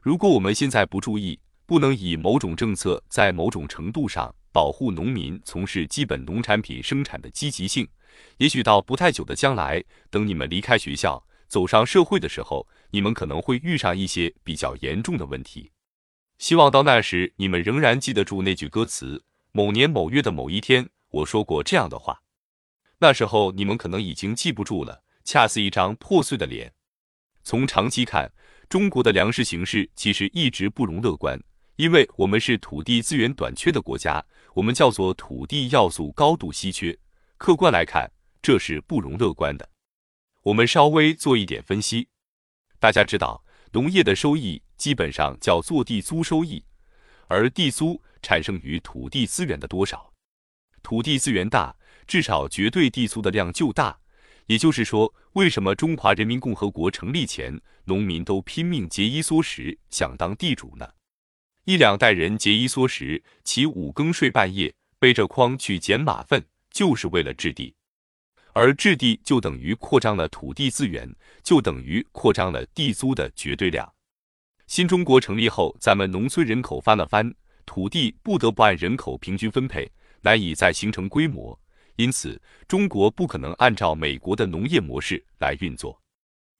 如果我们现在不注意，不能以某种政策在某种程度上保护农民从事基本农产品生产的积极性，也许到不太久的将来，等你们离开学校走上社会的时候，你们可能会遇上一些比较严重的问题。希望到那时，你们仍然记得住那句歌词：某年某月的某一天，我说过这样的话。那时候你们可能已经记不住了，恰似一张破碎的脸。从长期看，中国的粮食形势其实一直不容乐观，因为我们是土地资源短缺的国家，我们叫做土地要素高度稀缺。客观来看，这是不容乐观的。我们稍微做一点分析，大家知道，农业的收益基本上叫做地租收益，而地租产生于土地资源的多少，土地资源大。至少绝对地租的量就大，也就是说，为什么中华人民共和国成立前，农民都拼命节衣缩食想当地主呢？一两代人节衣缩食，起五更睡半夜，背着筐去捡马粪，就是为了置地，而置地就等于扩张了土地资源，就等于扩张了地租的绝对量。新中国成立后，咱们农村人口翻了番，土地不得不按人口平均分配，难以再形成规模。因此，中国不可能按照美国的农业模式来运作。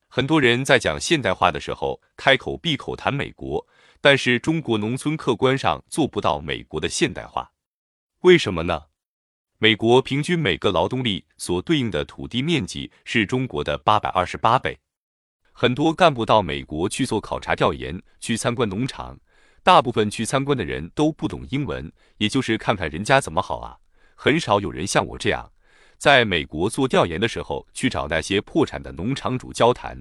很多人在讲现代化的时候，开口闭口谈美国，但是中国农村客观上做不到美国的现代化。为什么呢？美国平均每个劳动力所对应的土地面积是中国的八百二十八倍。很多干部到美国去做考察调研，去参观农场，大部分去参观的人都不懂英文，也就是看看人家怎么好啊。很少有人像我这样，在美国做调研的时候去找那些破产的农场主交谈，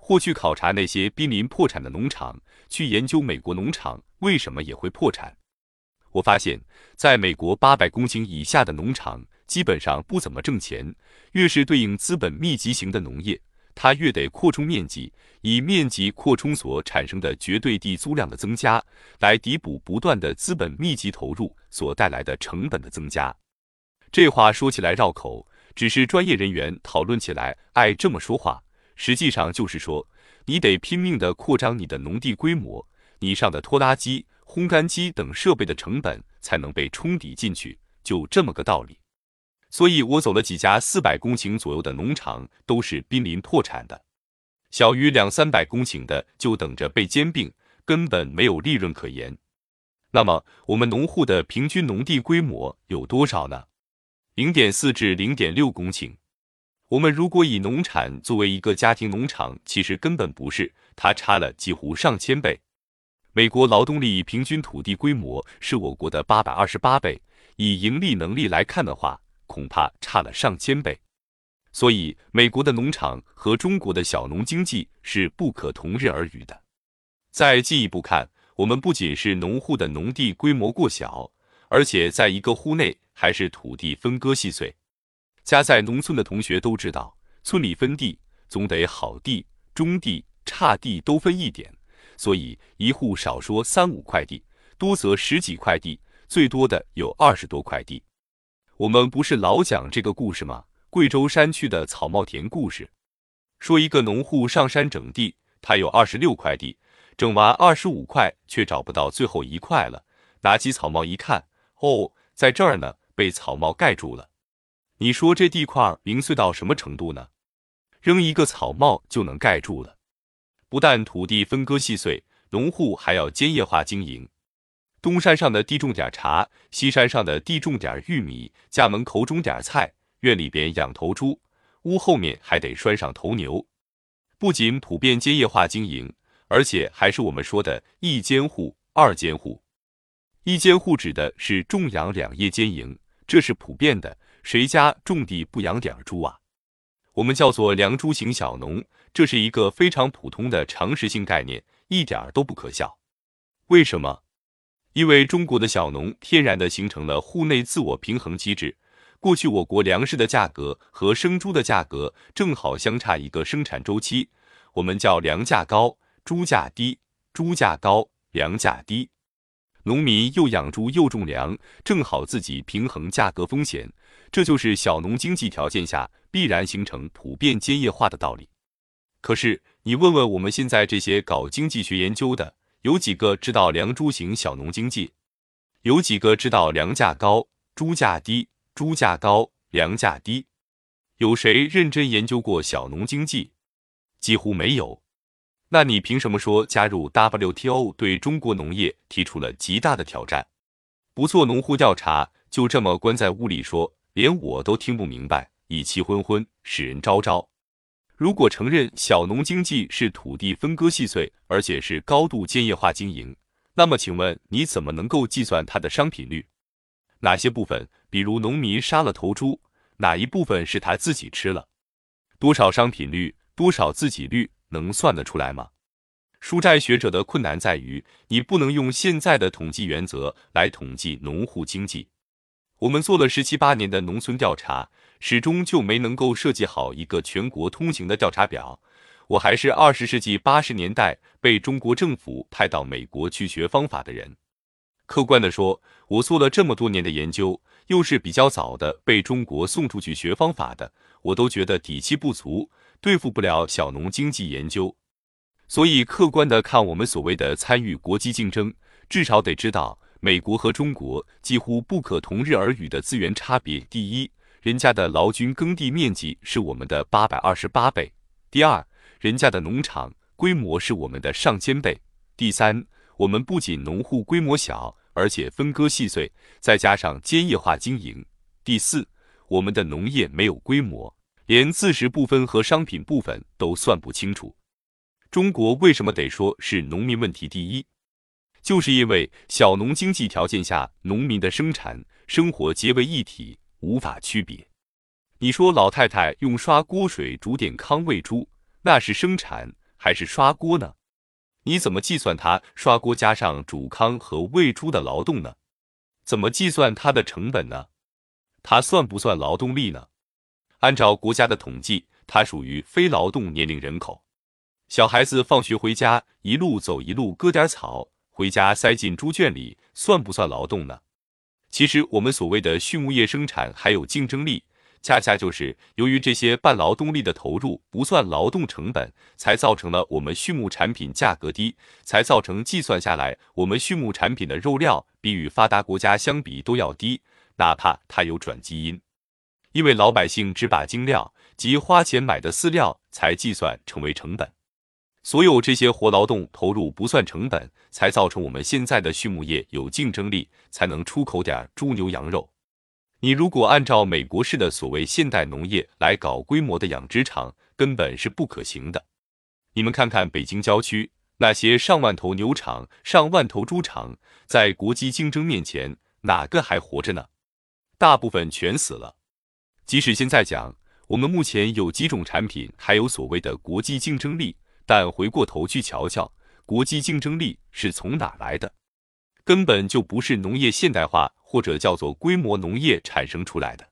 或去考察那些濒临破产的农场，去研究美国农场为什么也会破产。我发现，在美国八百公顷以下的农场基本上不怎么挣钱。越是对应资本密集型的农业，它越得扩充面积，以面积扩充所产生的绝对地租量的增加，来弥补不断的资本密集投入所带来的成本的增加。这话说起来绕口，只是专业人员讨论起来爱这么说话。实际上就是说，你得拼命的扩张你的农地规模，你上的拖拉机、烘干机等设备的成本才能被冲抵进去，就这么个道理。所以我走了几家四百公顷左右的农场，都是濒临破产的；小于两三百公顷的就等着被兼并，根本没有利润可言。那么，我们农户的平均农地规模有多少呢？零点四至零点六公顷，我们如果以农产作为一个家庭农场，其实根本不是，它差了几乎上千倍。美国劳动力平均土地规模是我国的八百二十八倍，以盈利能力来看的话，恐怕差了上千倍。所以，美国的农场和中国的小农经济是不可同日而语的。再进一步看，我们不仅是农户的农地规模过小。而且在一个户内还是土地分割细碎，家在农村的同学都知道，村里分地总得好地、中地、差地都分一点，所以一户少说三五块地，多则十几块地，最多的有二十多块地。我们不是老讲这个故事吗？贵州山区的草帽田故事，说一个农户上山整地，他有二十六块地，整完二十五块，却找不到最后一块了，拿起草帽一看。哦，在这儿呢，被草帽盖住了。你说这地块零碎到什么程度呢？扔一个草帽就能盖住了。不但土地分割细碎，农户还要兼业化经营。东山上的地种点茶，西山上的地种点玉米，家门口种点菜，院里边养头猪，屋后面还得拴上头牛。不仅普遍兼业化经营，而且还是我们说的一间户、二间户。一间户指的是种养两业兼营，这是普遍的。谁家种地不养点猪啊？我们叫做粮猪型小农，这是一个非常普通的常识性概念，一点都不可笑。为什么？因为中国的小农天然的形成了户内自我平衡机制。过去我国粮食的价格和生猪的价格正好相差一个生产周期，我们叫粮价高，猪价低；猪价高，粮价低。农民又养猪又种粮，正好自己平衡价格风险，这就是小农经济条件下必然形成普遍兼业化的道理。可是你问问我们现在这些搞经济学研究的，有几个知道粮猪型小农经济？有几个知道粮价高、猪价低？猪价高，粮价低？有谁认真研究过小农经济？几乎没有。那你凭什么说加入 WTO 对中国农业提出了极大的挑战？不做农户调查，就这么关在屋里说，连我都听不明白，以气昏昏，使人昭昭。如果承认小农经济是土地分割细碎，而且是高度兼业化经营，那么请问你怎么能够计算它的商品率？哪些部分，比如农民杀了头猪，哪一部分是他自己吃了？多少商品率，多少自给率，能算得出来吗？书斋学者的困难在于，你不能用现在的统计原则来统计农户经济。我们做了十七八年的农村调查。始终就没能够设计好一个全国通行的调查表。我还是二十世纪八十年代被中国政府派到美国去学方法的人。客观的说，我做了这么多年的研究，又是比较早的被中国送出去学方法的，我都觉得底气不足，对付不了小农经济研究。所以，客观的看，我们所谓的参与国际竞争，至少得知道美国和中国几乎不可同日而语的资源差别。第一。人家的劳军耕地面积是我们的八百二十八倍。第二，人家的农场规模是我们的上千倍。第三，我们不仅农户规模小，而且分割细碎，再加上兼业化经营。第四，我们的农业没有规模，连自食部分和商品部分都算不清楚。中国为什么得说是农民问题第一？就是因为小农经济条件下，农民的生产生活结为一体。无法区别。你说老太太用刷锅水煮点糠喂猪，那是生产还是刷锅呢？你怎么计算她刷锅加上煮糠和喂猪的劳动呢？怎么计算它的成本呢？它算不算劳动力呢？按照国家的统计，它属于非劳动年龄人口。小孩子放学回家，一路走一路割点草，回家塞进猪圈里，算不算劳动呢？其实，我们所谓的畜牧业生产还有竞争力，恰恰就是由于这些半劳动力的投入不算劳动成本，才造成了我们畜牧产品价格低，才造成计算下来我们畜牧产品的肉料比与发达国家相比都要低，哪怕它有转基因，因为老百姓只把精料及花钱买的饲料才计算成为成本。所有这些活劳动投入不算成本，才造成我们现在的畜牧业有竞争力，才能出口点猪牛羊肉。你如果按照美国式的所谓现代农业来搞规模的养殖场，根本是不可行的。你们看看北京郊区那些上万头牛场、上万头猪场，在国际竞争面前，哪个还活着呢？大部分全死了。即使现在讲，我们目前有几种产品还有所谓的国际竞争力。但回过头去瞧瞧，国际竞争力是从哪来的？根本就不是农业现代化或者叫做规模农业产生出来的。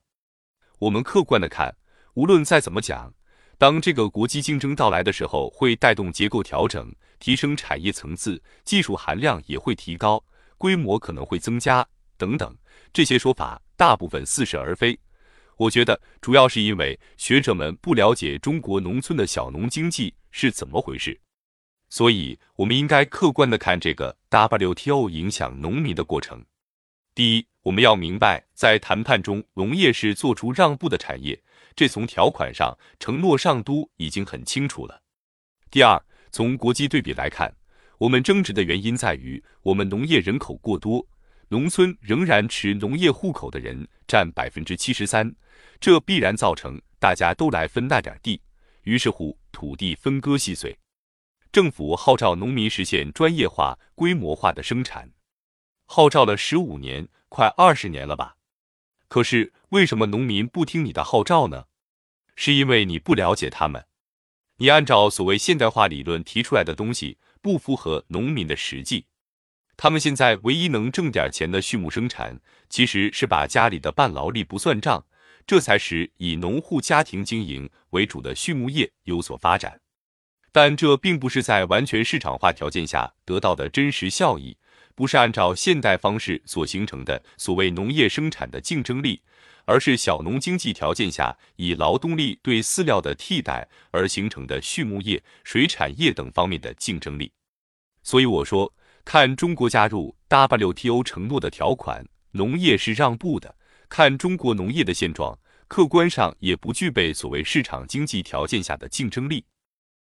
我们客观的看，无论再怎么讲，当这个国际竞争到来的时候，会带动结构调整，提升产业层次，技术含量也会提高，规模可能会增加等等。这些说法大部分似是而非。我觉得主要是因为学者们不了解中国农村的小农经济是怎么回事，所以我们应该客观的看这个 WTO 影响农民的过程。第一，我们要明白，在谈判中，农业是做出让步的产业，这从条款上承诺上都已经很清楚了。第二，从国际对比来看，我们争执的原因在于我们农业人口过多，农村仍然持农业户口的人占百分之七十三。这必然造成大家都来分那点地，于是乎土地分割细碎。政府号召农民实现专业化、规模化的生产，号召了十五年，快二十年了吧？可是为什么农民不听你的号召呢？是因为你不了解他们，你按照所谓现代化理论提出来的东西不符合农民的实际。他们现在唯一能挣点钱的畜牧生产，其实是把家里的半劳力不算账。这才使以农户家庭经营为主的畜牧业有所发展，但这并不是在完全市场化条件下得到的真实效益，不是按照现代方式所形成的所谓农业生产的竞争力，而是小农经济条件下以劳动力对饲料的替代而形成的畜牧业、水产业等方面的竞争力。所以我说，看中国加入 WTO 承诺的条款，农业是让步的；看中国农业的现状，客观上也不具备所谓市场经济条件下的竞争力。